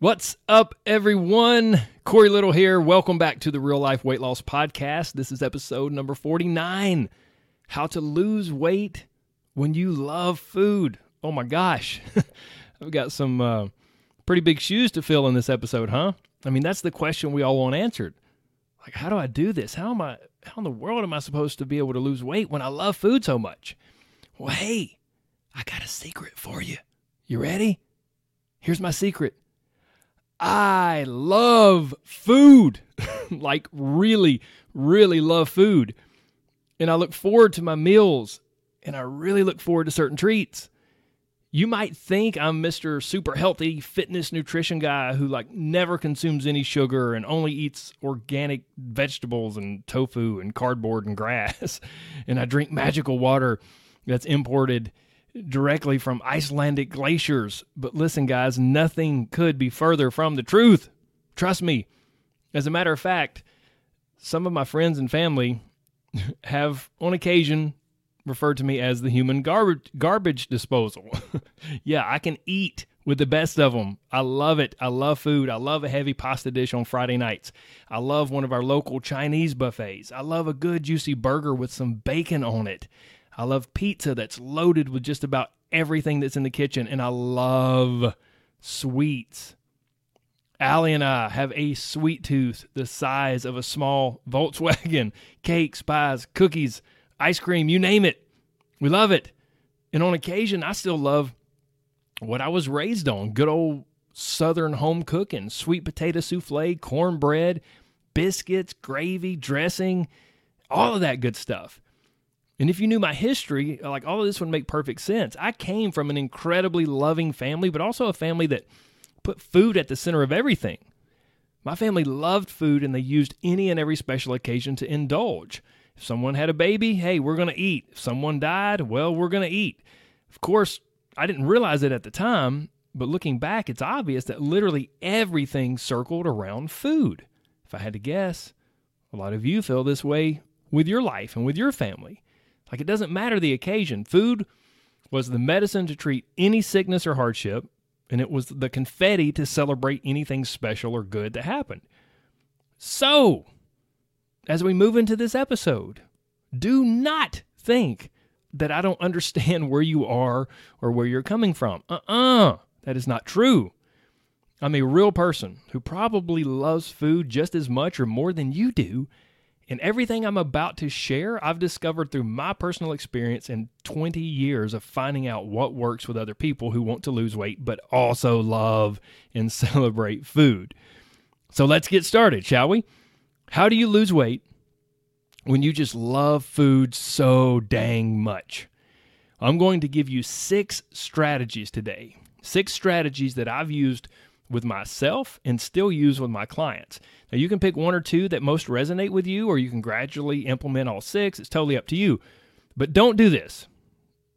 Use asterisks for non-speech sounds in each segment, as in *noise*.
What's up, everyone? Corey Little here. Welcome back to the Real Life Weight Loss Podcast. This is episode number 49 How to Lose Weight When You Love Food. Oh my gosh. *laughs* I've got some uh, pretty big shoes to fill in this episode, huh? I mean, that's the question we all want answered. Like, how do I do this? How am I, how in the world am I supposed to be able to lose weight when I love food so much? Well, hey, I got a secret for you. You ready? Here's my secret. I love food. *laughs* like, really, really love food. And I look forward to my meals and I really look forward to certain treats. You might think I'm Mr. Super Healthy Fitness Nutrition guy who like never consumes any sugar and only eats organic vegetables and tofu and cardboard and *laughs* grass. and I drink magical water that's imported directly from Icelandic glaciers. But listen, guys, nothing could be further from the truth. Trust me. As a matter of fact, some of my friends and family *laughs* have, on occasion, referred to me as the human garbage, garbage disposal. *laughs* yeah, I can eat with the best of them. I love it. I love food. I love a heavy pasta dish on Friday nights. I love one of our local Chinese buffets. I love a good juicy burger with some bacon on it. I love pizza that's loaded with just about everything that's in the kitchen, and I love sweets. Allie and I have a sweet tooth the size of a small Volkswagen. *laughs* Cakes, pies, cookies, ice cream, you name it. We love it. And on occasion, I still love what I was raised on good old Southern home cooking, sweet potato souffle, cornbread, biscuits, gravy, dressing, all of that good stuff. And if you knew my history, like all of this would make perfect sense. I came from an incredibly loving family, but also a family that put food at the center of everything. My family loved food and they used any and every special occasion to indulge. If someone had a baby, hey, we're going to eat. If someone died, well, we're going to eat. Of course, I didn't realize it at the time, but looking back, it's obvious that literally everything circled around food. If I had to guess, a lot of you feel this way with your life and with your family. Like it doesn't matter the occasion. Food was the medicine to treat any sickness or hardship, and it was the confetti to celebrate anything special or good that happened. So, as we move into this episode, do not think that I don't *laughs* understand where you are or where you're coming from. Uh uh-uh, uh that is not true. I'm a real person who probably loves food just as much or more than you do, and everything I'm about to share, I've discovered through my personal experience and 20 years of finding out what works with other people who want to lose weight but also love and *laughs* celebrate food. So let's get started, shall we? How do you lose weight when you just love food so dang much? I'm going to give you six strategies today. Six strategies that I've used with myself and still use with my clients. Now, you can pick one or two that most resonate with you, or you can gradually implement all six. It's totally up to you. But don't do this.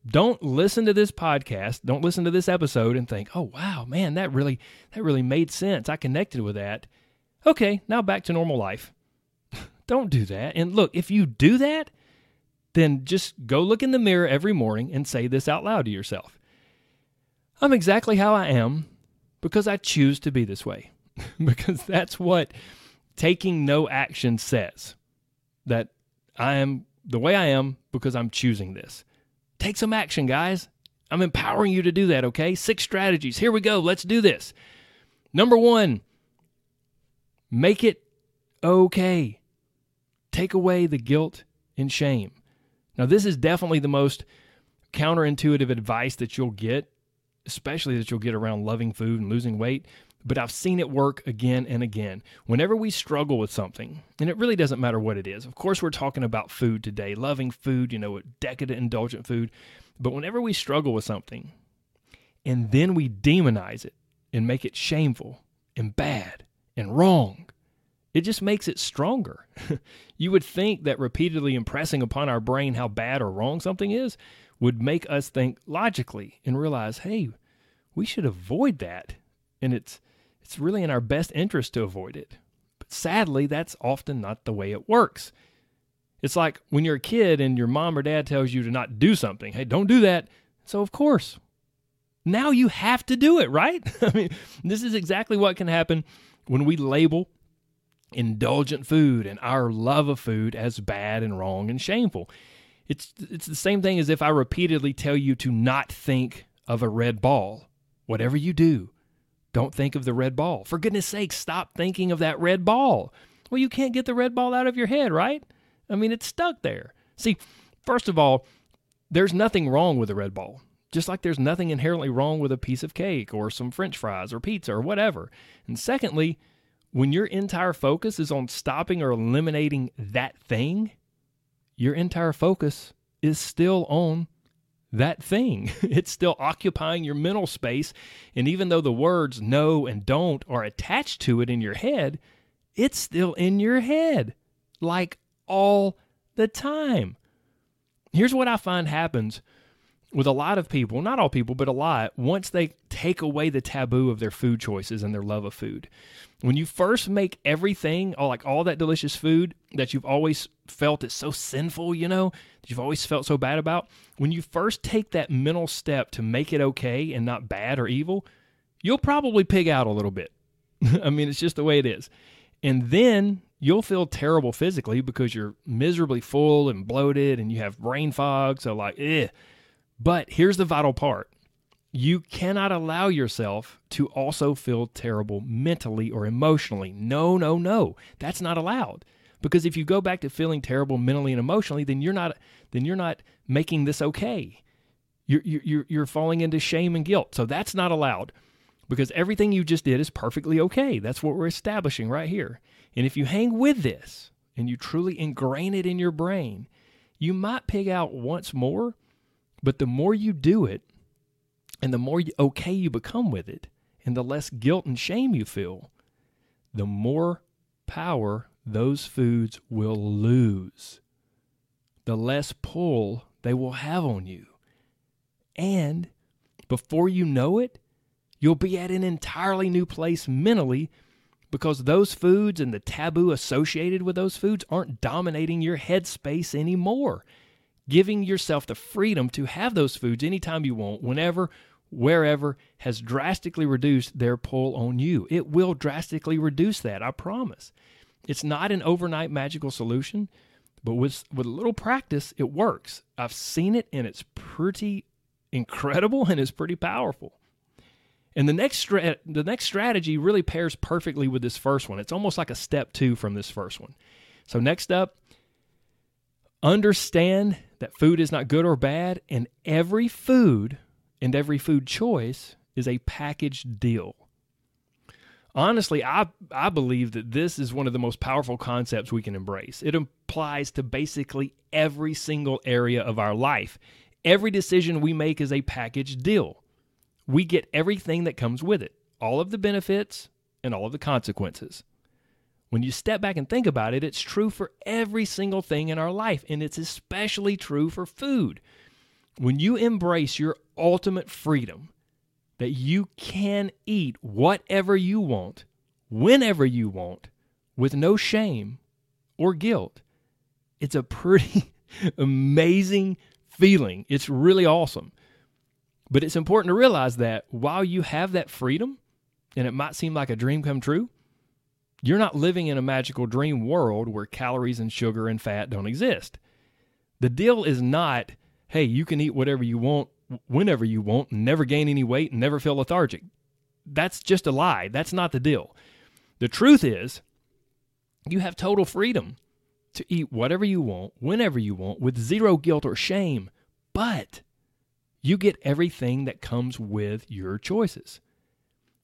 Don't listen to this podcast. Don't listen to this episode and think, "Oh, wow, man, that really that really made sense. I connected with that." Okay, now back to normal life. *laughs* don't do that. And look, if you do that, then just go look in the mirror every morning and say this out loud to yourself. I'm exactly how I am because I choose to be this way. *laughs* because that's what taking no action says. That I am the way I am because I'm choosing this. Take some action, guys. I'm empowering you to do that, okay? Six strategies. Here we go. Let's do this. Number one, make it okay. Take away the guilt and shame. Now, this is definitely the most counterintuitive advice that you'll get especially that you'll get around loving food and losing weight. But I've seen it work again and again. Whenever we struggle with something, and it really doesn't matter what it is. Of course, we're talking about food today, loving food, you know, decadent, indulgent food. But whenever we struggle with something and then we demonize it and make it shameful and bad and wrong. It just makes it stronger. *laughs* you would think that repeatedly impressing upon our brain how bad or wrong something is would make us think logically and realize, hey, we should avoid that. And it's it's really in our best interest to avoid it. But sadly, that's often not the way it works. It's like when you're a kid and your mom or dad tells you to not do something. Hey, don't do that. So, of course, now you have to do it, right? *laughs* I mean, this is exactly what can happen when we label indulgent food and our love of food as bad and wrong and shameful. It's it's the same thing as if I repeatedly tell you to not think of a red ball. Whatever you do, don't think of the red ball. For goodness sake, stop thinking of that red ball. Well, you can't get the red ball out of your head, right? I mean, it's stuck there. See, first of all, there's nothing wrong with a red ball. Just like there's nothing inherently wrong with a piece of cake or some french fries or pizza or whatever. And secondly, when your entire focus is on stopping or eliminating that thing, your entire focus is still on that thing. *laughs* It's still occupying your mental space. And even though the words no and don't are attached to it in your head, it's still in your head, like all the time. Here's what I find happens with a lot of people, not all people, but a lot, once they take away the taboo of their food choices and their love of food. When you first make everything, all like all that delicious food that you've always felt is so sinful, you know, that you've always felt so bad about, when you first take that mental step to make it okay and not bad or evil, you'll probably pig out a little bit. *laughs* I mean, it's just the way it is. And then you'll feel terrible physically because you're miserably full and bloated and you have brain fog. So, like, eh but here's the vital part you cannot allow yourself to also feel terrible mentally or emotionally. No, no, no. That's not allowed. Because if you go back to feeling terrible mentally and emotionally, then you're not then you're not making this okay. You're you're you're falling into shame and guilt. So that's not allowed. Because everything you just did is perfectly okay. That's what we're establishing right here. And if you hang with this and you truly ingrain it in your brain, you might pig out once more, but the more you do it, and the more okay you become with it, and the less guilt and shame you feel, the more power those foods will lose, the less pull they will have on you. And before you know it, you'll be at an entirely new place mentally because those foods and the taboo associated with those foods aren't dominating your headspace anymore giving yourself the freedom to have those foods anytime you want, whenever, wherever, has drastically reduced their pull on you. It will drastically reduce that, I promise. It's not an overnight magical solution, but with, with a little practice, it works. I've seen it and it's pretty incredible and it's pretty powerful. And the next stra- the next strategy really pairs perfectly with this first one. It's almost like a step 2 from this first one. So next up, understand that food is not good or bad, and every food and every food choice is a packaged deal. Honestly, I, I believe that this is one of the most powerful concepts we can embrace. It applies to basically every single area of our life. Every decision we make is a packaged deal. We get everything that comes with it, all of the benefits and all of the consequences. When you step back and think about it, it's true for every single thing in our life, and it's especially true for food. When you embrace your ultimate freedom, that you can eat whatever you want, whenever you want, with no shame or guilt, it's a pretty *laughs* amazing feeling. It's really awesome. But it's important to realize that while you have that freedom, and it might seem like a dream come true, you're not living in a magical dream world where calories and sugar and fat don't exist. The deal is not, hey, you can eat whatever you want whenever you want never gain any weight and never feel lethargic. That's just a lie. That's not the deal. The truth is, you have total freedom to eat whatever you want, whenever you want, with zero guilt or shame, but you get everything that comes with your choices.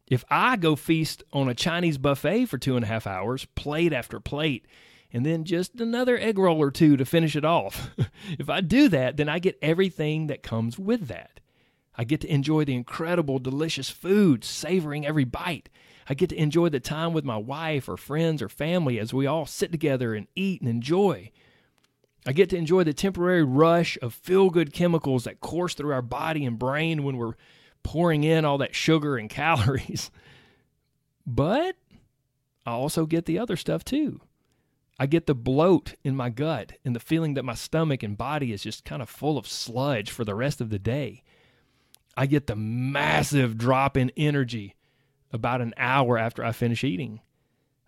If I go feast on a Chinese buffet for two and a half hours, plate after plate, and then just another egg roll or two to finish it off, *laughs* if I do that, then I get everything that comes with that. I get to enjoy the incredible, delicious food, savoring every bite. I get to enjoy the time with my wife or friends or family as we all sit together and eat and enjoy. I get to enjoy the temporary rush of feel good chemicals that course through our body and brain when we're pouring in all that sugar and *laughs* calories. But I also get the other stuff too. I get the bloat in my gut and the feeling that my stomach and body is just kind of full of sludge for the rest of the day. I get the massive drop in energy about an hour after I finish eating.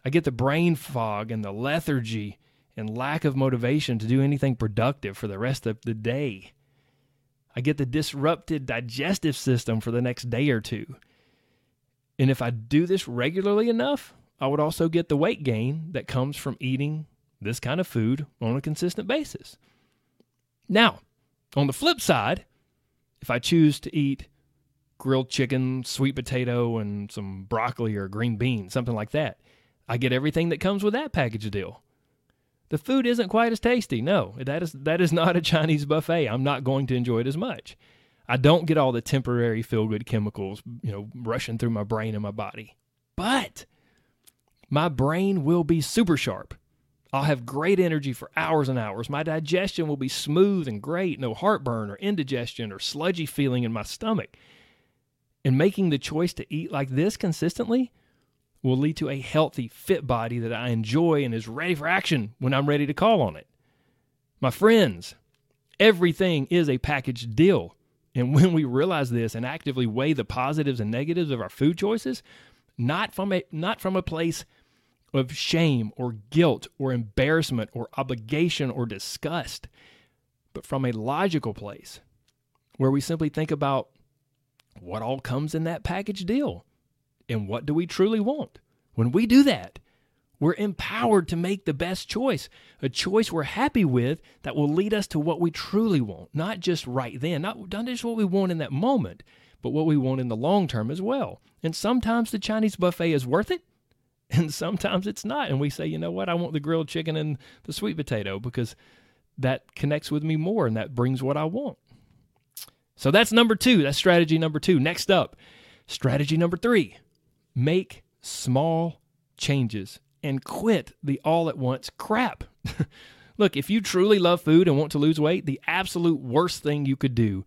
I get the brain fog and the lethargy and lack of motivation to do anything productive for the rest of the day. I get the disrupted digestive system for the next day or two. And if I do this regularly enough, I would also get the weight gain that comes from eating this kind of food on a consistent basis. Now, on the flip side, if I choose to eat grilled chicken, sweet potato, and some broccoli or green beans, something like that, I get everything that comes with that package deal. The food isn't quite as tasty. No, that is that is not a Chinese buffet. I'm not going to enjoy it as much. I don't get all the temporary feel good chemicals, you know, rushing through my brain and my body. But my brain will be super sharp. I'll have great energy for hours and hours. My digestion will be smooth and great, no heartburn or indigestion or sludgy feeling in my stomach. And making the choice to eat like this consistently will lead to a healthy, fit body that I enjoy and is ready for action when I'm ready to call on it. My friends, everything is a package deal. And *laughs* when we realize this and actively weigh the positives and negatives of our food choices, not from a not from a place of shame or guilt or embarrassment or obligation or disgust, but from a logical place where we simply think about what all comes in that package deal and what do we truly want. When we do that, we're empowered to make the best choice, a choice we're happy with that will lead us to what we truly want, not just right then, not, not just what we want in that moment, but what we want in the long term as well. And sometimes the Chinese buffet is worth it, *laughs* and sometimes it's not. And we say, you know what, I want the grilled chicken and the sweet potato because that connects with me more and that brings what I want. So that's number two. That's strategy number two. Next up, strategy number three make small changes and quit the all at once crap. *laughs* Look, if you truly love food and want to lose weight, the absolute worst thing you could do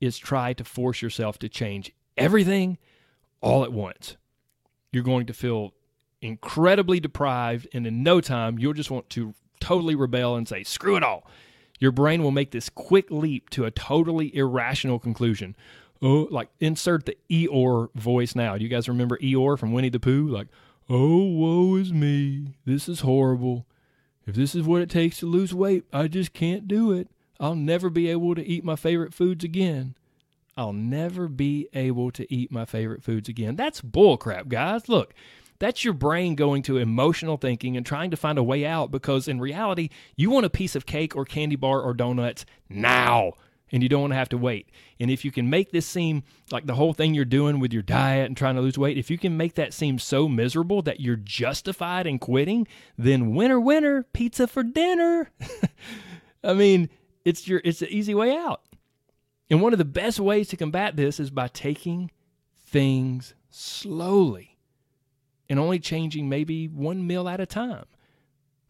is try to force yourself to change everything all at once. You're going to feel incredibly deprived, and in no time, you'll just want to totally rebel and say, screw it all. Your brain will make this quick leap to a totally irrational conclusion. Oh, like insert the Eeyore voice now. Do you guys remember Eeyore from Winnie the Pooh? Like, oh, woe is me. This is horrible. If this is what it takes to lose weight, I just can't do it. I'll never be able to eat my favorite foods again. I'll never be able to eat my favorite foods again. That's bullcrap, guys. Look, that's your brain going to emotional thinking and trying to find a way out because in reality, you want a piece of cake or candy bar or donuts now and you don't want to have to wait. And if you can make this seem like the whole thing you're doing with your diet and trying to lose weight, if you can make that seem so miserable that you're justified in quitting, then winner, winner, pizza for dinner. *laughs* I mean, it's your it's the easy way out. And one of the best ways to combat this is by taking things slowly and only changing maybe one meal at a time.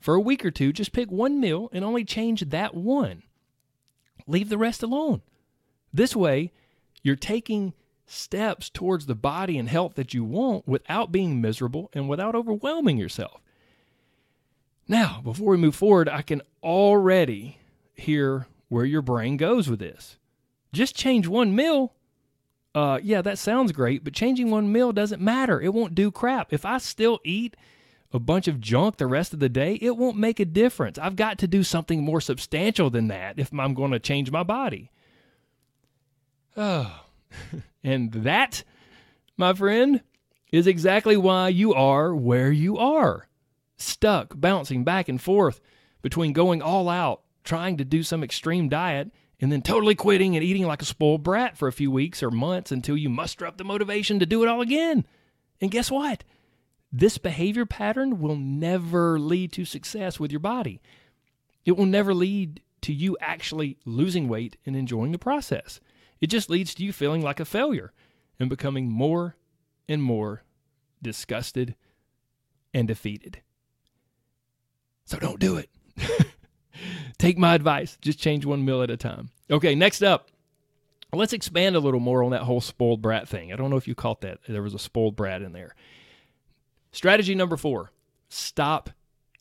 For a week or two, just pick one meal and only change that one. Leave the rest alone. This way, you're taking steps towards the body and health that you want without being miserable and without overwhelming yourself. Now, before we move forward, I can already hear where your brain goes with this. Just change one meal uh, yeah, that sounds great, but changing one meal doesn't matter. It won't do crap. If I still eat a bunch of junk the rest of the day, it won't make a difference. I've got to do something more substantial than that if I'm going to change my body. Oh, *laughs* and that, my friend, is exactly why you are where you are. Stuck, bouncing back and forth between going all out, trying to do some extreme diet, and then totally quitting and eating like a spoiled brat for a few weeks or months until you muster up the motivation to do it all again. And guess what? This behavior pattern will never lead to success with your body. It will never lead to you actually losing weight and enjoying the process. It just leads to you feeling like a failure and becoming more and more disgusted, and defeated. So don't do it. *laughs* Take my advice. Just change one meal at a time. Okay, next up, let's expand a little more on that whole spoiled brat thing. I don't know if you caught that. There was a spoiled brat in there. Strategy number four stop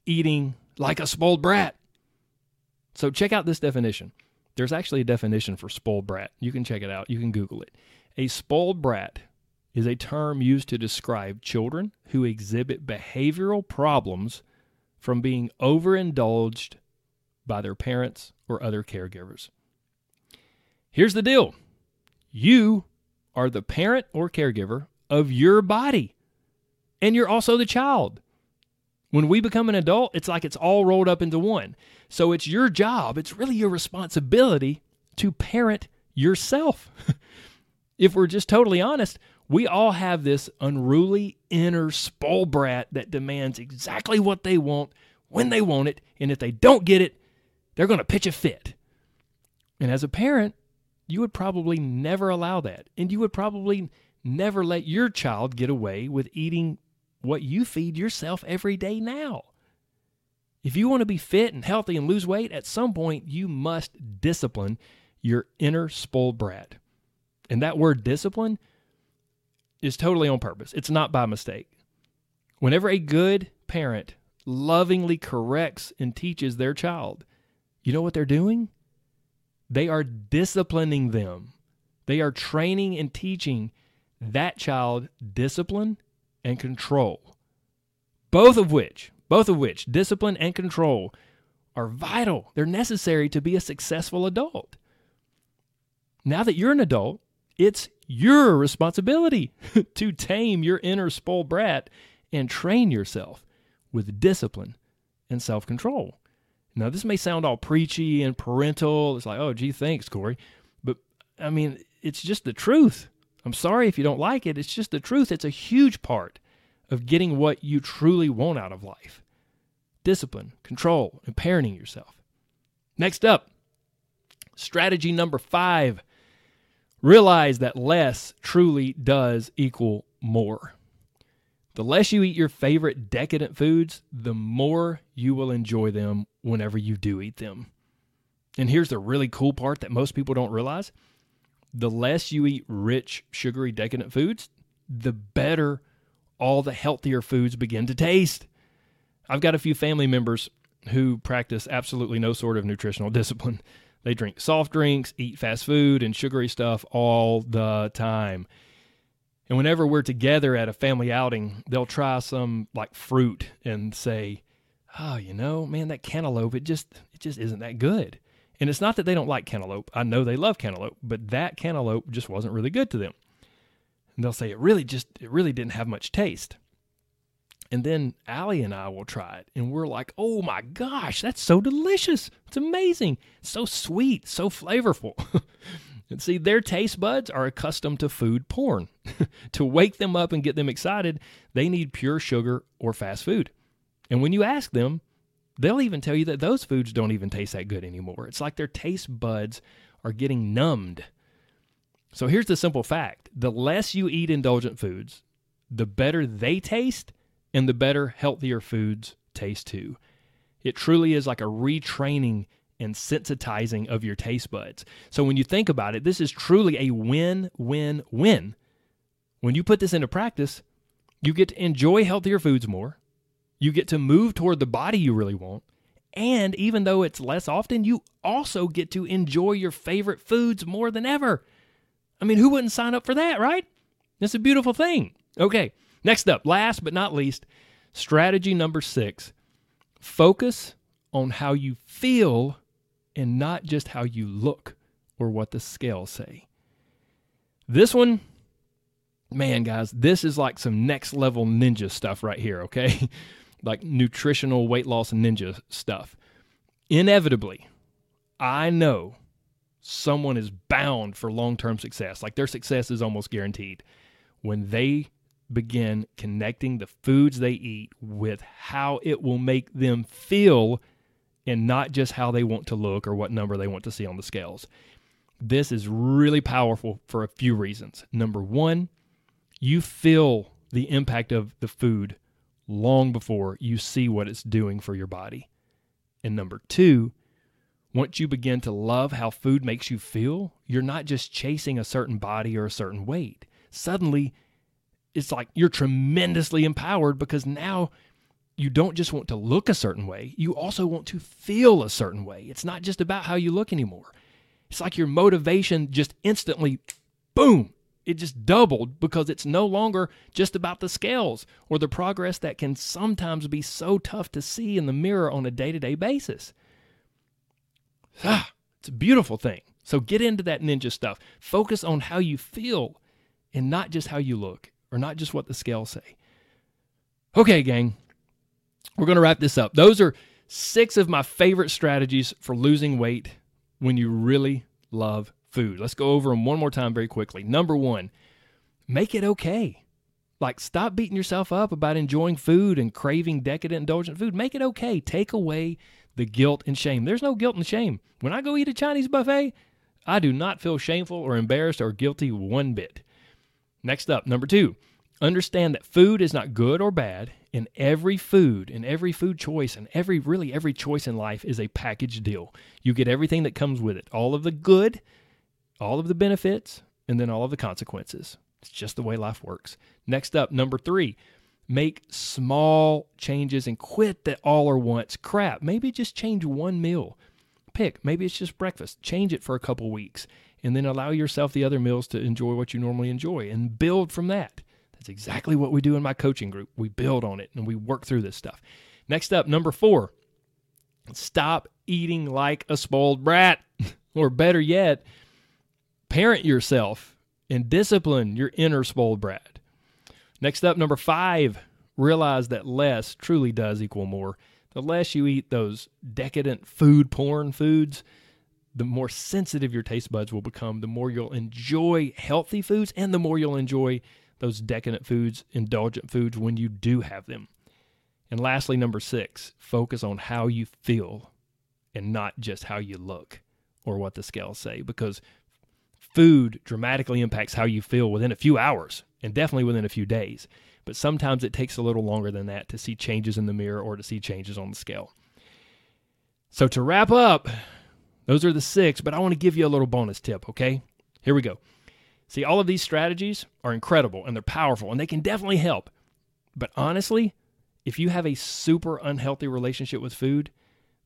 eating like a spoiled brat. So check out this definition. There's actually a definition for spoiled brat. You can check it out. You can Google it. A spoiled brat is a term used to describe children who exhibit behavioral problems from being overindulged by their parents or other caregivers. Here's the deal you are the parent or caregiver of your body, and you're also the child. When we become an adult, it's like it's all rolled up into one. So it's your job, it's really your responsibility to parent yourself. *laughs* if we're just totally honest, we all have this unruly inner spoil brat that demands exactly what they want when they want it. And if they don't get it, they're going to pitch a fit. And as a parent, you would probably never allow that. And you would probably never let your child get away with eating what you feed yourself every day now. If you want to be fit and healthy and lose weight, at some point you must discipline your inner spoiled brat. And that word discipline is totally on purpose, it's not by mistake. Whenever a good parent lovingly corrects and teaches their child, you know what they're doing? They are disciplining them. They are training and teaching that child discipline and control. Both of which, both of which, discipline and control, are vital. They're necessary to be a successful adult. Now that you're an adult, it's your responsibility *laughs* to tame your inner spoiled brat and train yourself with discipline and self control. Now, this may sound all preachy and parental. It's like, oh, gee, thanks, Corey. But I mean, it's just the truth. I'm sorry if you don't like it. It's just the truth. It's a huge part of getting what you truly want out of life discipline, control, and parenting yourself. Next up, strategy number five realize that less truly does equal more. The less you eat your favorite decadent foods, the more you will enjoy them whenever you do eat them. And here's the really cool part that most people don't realize the less you eat rich, sugary, decadent foods, the better all the healthier foods begin to taste. I've got a few family members who practice absolutely no sort of nutritional *laughs* discipline. They drink soft drinks, eat fast food, and sugary stuff all the time. And whenever we're together at a family outing, they'll try some like fruit and say, "Oh, you know, man, that cantaloupe, it just it just isn't that good." And it's not that they don't like cantaloupe. I know they love cantaloupe, but that cantaloupe just wasn't really good to them. And they'll say it really just it really didn't have much taste. And then Allie and I will try it, and we're like, "Oh my gosh, that's so delicious! It's amazing! So sweet, so flavorful." *laughs* And see, their taste buds are accustomed to food porn. *laughs* to wake them up and get them excited, they need pure sugar or fast food. And when you ask them, they'll even tell you that those foods don't even taste that good anymore. It's like their taste buds are getting numbed. So here's the simple fact the less you eat indulgent foods, the better they taste, and the better, healthier foods taste too. It truly is like a retraining and sensitizing of your taste buds. So when you think about it, this is truly a win win win. When you put this into practice, you get to enjoy healthier foods more. You get to move toward the body you really want. And even though it's less often, you also get to enjoy your favorite foods more than ever. I mean, who wouldn't sign up for that, right? It's a beautiful thing. Okay, next up, last but not least, strategy number six focus on how you feel and not just how you look or what the scales say. This one, man, guys, this is like some next level ninja stuff right here, okay? *laughs* like nutritional weight loss ninja stuff. Inevitably, I know someone is bound for long term success. Like their success is almost guaranteed when they begin connecting the foods they eat with how it will make them feel and not just how they want to look or what number they want to see on the scales. This is really powerful for a few reasons. Number one, you feel the impact of the food long before you see what it's doing for your body. And number two, once you begin to love how food makes you feel, you're not just chasing a certain body or a certain weight. Suddenly, it's like you're tremendously empowered because now you don't just want to look a certain way, you also want to feel a certain way. It's not just about how you look anymore. It's like your motivation just instantly, boom, it just doubled because it's no longer just about the scales or the progress that can sometimes be so tough to see in the mirror on a day to day basis. Ah, it's a beautiful thing. So get into that ninja stuff. Focus on how you feel and not just how you look or not just what the scales say. Okay, gang, we're going to wrap this up. Those are six of my favorite strategies for losing weight when you really love food. Let's go over them one more time very quickly. Number one, make it okay. Like, stop beating yourself up about enjoying food and craving decadent, indulgent food. Make it okay. Take away the guilt and shame. There's no guilt and shame. When I go eat a Chinese buffet, I do not feel shameful or embarrassed or guilty one bit. Next up, number two, understand that food is not good or bad, and every food and every food choice and every really every choice in life is a package deal. You get everything that comes with it all of the good, all of the benefits, and then all of the consequences. It's just the way life works. Next up, number three, make small changes and quit that all or once crap. Maybe just change one meal. Pick, maybe it's just breakfast. Change it for a couple weeks and then allow yourself the other meals to enjoy what you normally enjoy and build from that. That's exactly what we do in my coaching group. We build on it and we work through this stuff. Next up, number four, stop eating like a spoiled brat. *laughs* or better yet, parent yourself and discipline your inner spoiled brat. Next up, number five, realize that less truly does equal more. The less you eat those decadent food porn foods, the more sensitive your taste buds will become, the more you'll enjoy healthy foods, and the more you'll enjoy those decadent foods, indulgent foods when you do have them. And lastly, number six, focus on how you feel and not just how you look or what the scales say, because food dramatically impacts how you feel within a few hours and definitely within a few days. But sometimes it takes a little longer than that to see changes in the mirror or to see changes on the scale. So, to wrap up, those are the six, but I want to give you a little bonus tip, okay? Here we go. See, all of these strategies are incredible and they're powerful and they can definitely help. But honestly, if you have a super unhealthy relationship with food,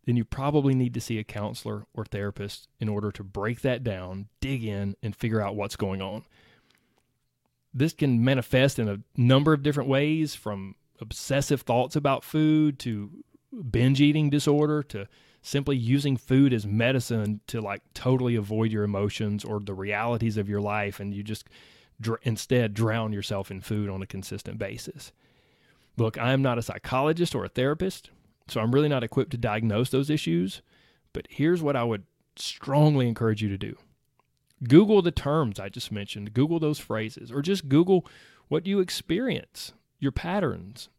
then you probably need to see a counselor or therapist in order to break that down, dig in, and figure out what's going on. This can manifest in a number of different ways from obsessive thoughts about food to binge eating disorder to simply using food as medicine to like totally avoid your emotions or the realities of your life and you just dr- instead drown yourself in food on a consistent basis. Look, I am not a psychologist or a therapist. So I'm really not equipped to diagnose those issues. But here's what I would strongly encourage you to do Google the terms I just mentioned, Google those phrases, or just Google what you experience, your patterns,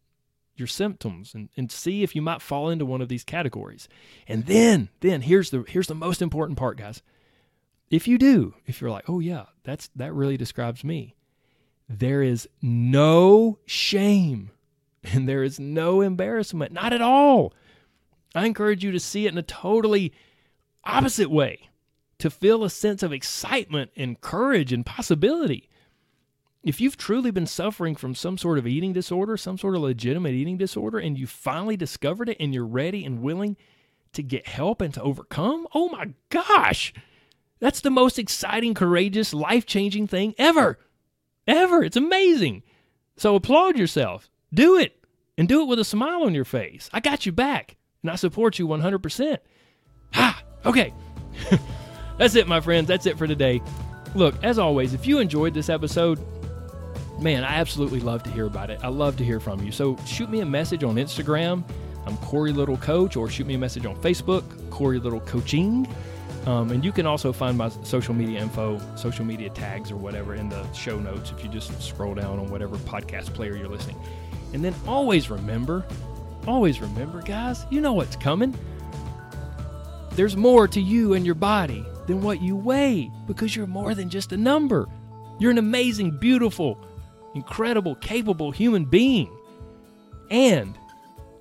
your symptoms, and, and see if you might fall into one of these categories. And then, then here's the here's the most important part, guys. If you do, if you're like, oh yeah, that's that really describes me, there is no shame and there is no embarrassment, not at all. I encourage you to see it in a totally opposite way, to feel a sense of excitement and courage and possibility. If you've truly been suffering from some sort of eating disorder, some sort of legitimate eating disorder, and you finally discovered it and you're ready and willing to get help and to overcome, oh my gosh, that's the most exciting, courageous, life changing thing ever. Ever. It's amazing. So applaud yourself. Do it and do it with a smile on your face. I got you back and I support you 100%. Ha! Okay. *laughs* That's it, my friends. That's it for today. Look, as always, if you enjoyed this episode, man, I absolutely love to hear about it. I love to hear from you. So shoot me a message on Instagram. I'm Corey Little Coach, or shoot me a message on Facebook, Corey Little Coaching. Um, and you can also find my social media info, social media tags, or whatever in the show notes if you just scroll down on whatever podcast player you're listening. And then always remember, always remember, guys, you know what's coming. There's more to you and your body than what you weigh because you're more than just a number. You're an amazing, beautiful, incredible, capable human being. And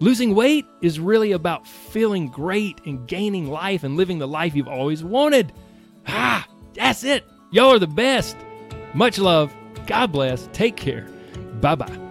losing weight is really about feeling great and gaining life and living the life you've always wanted. Ah, that's it. Y'all are the best. Much love. God bless. Take care. Bye bye.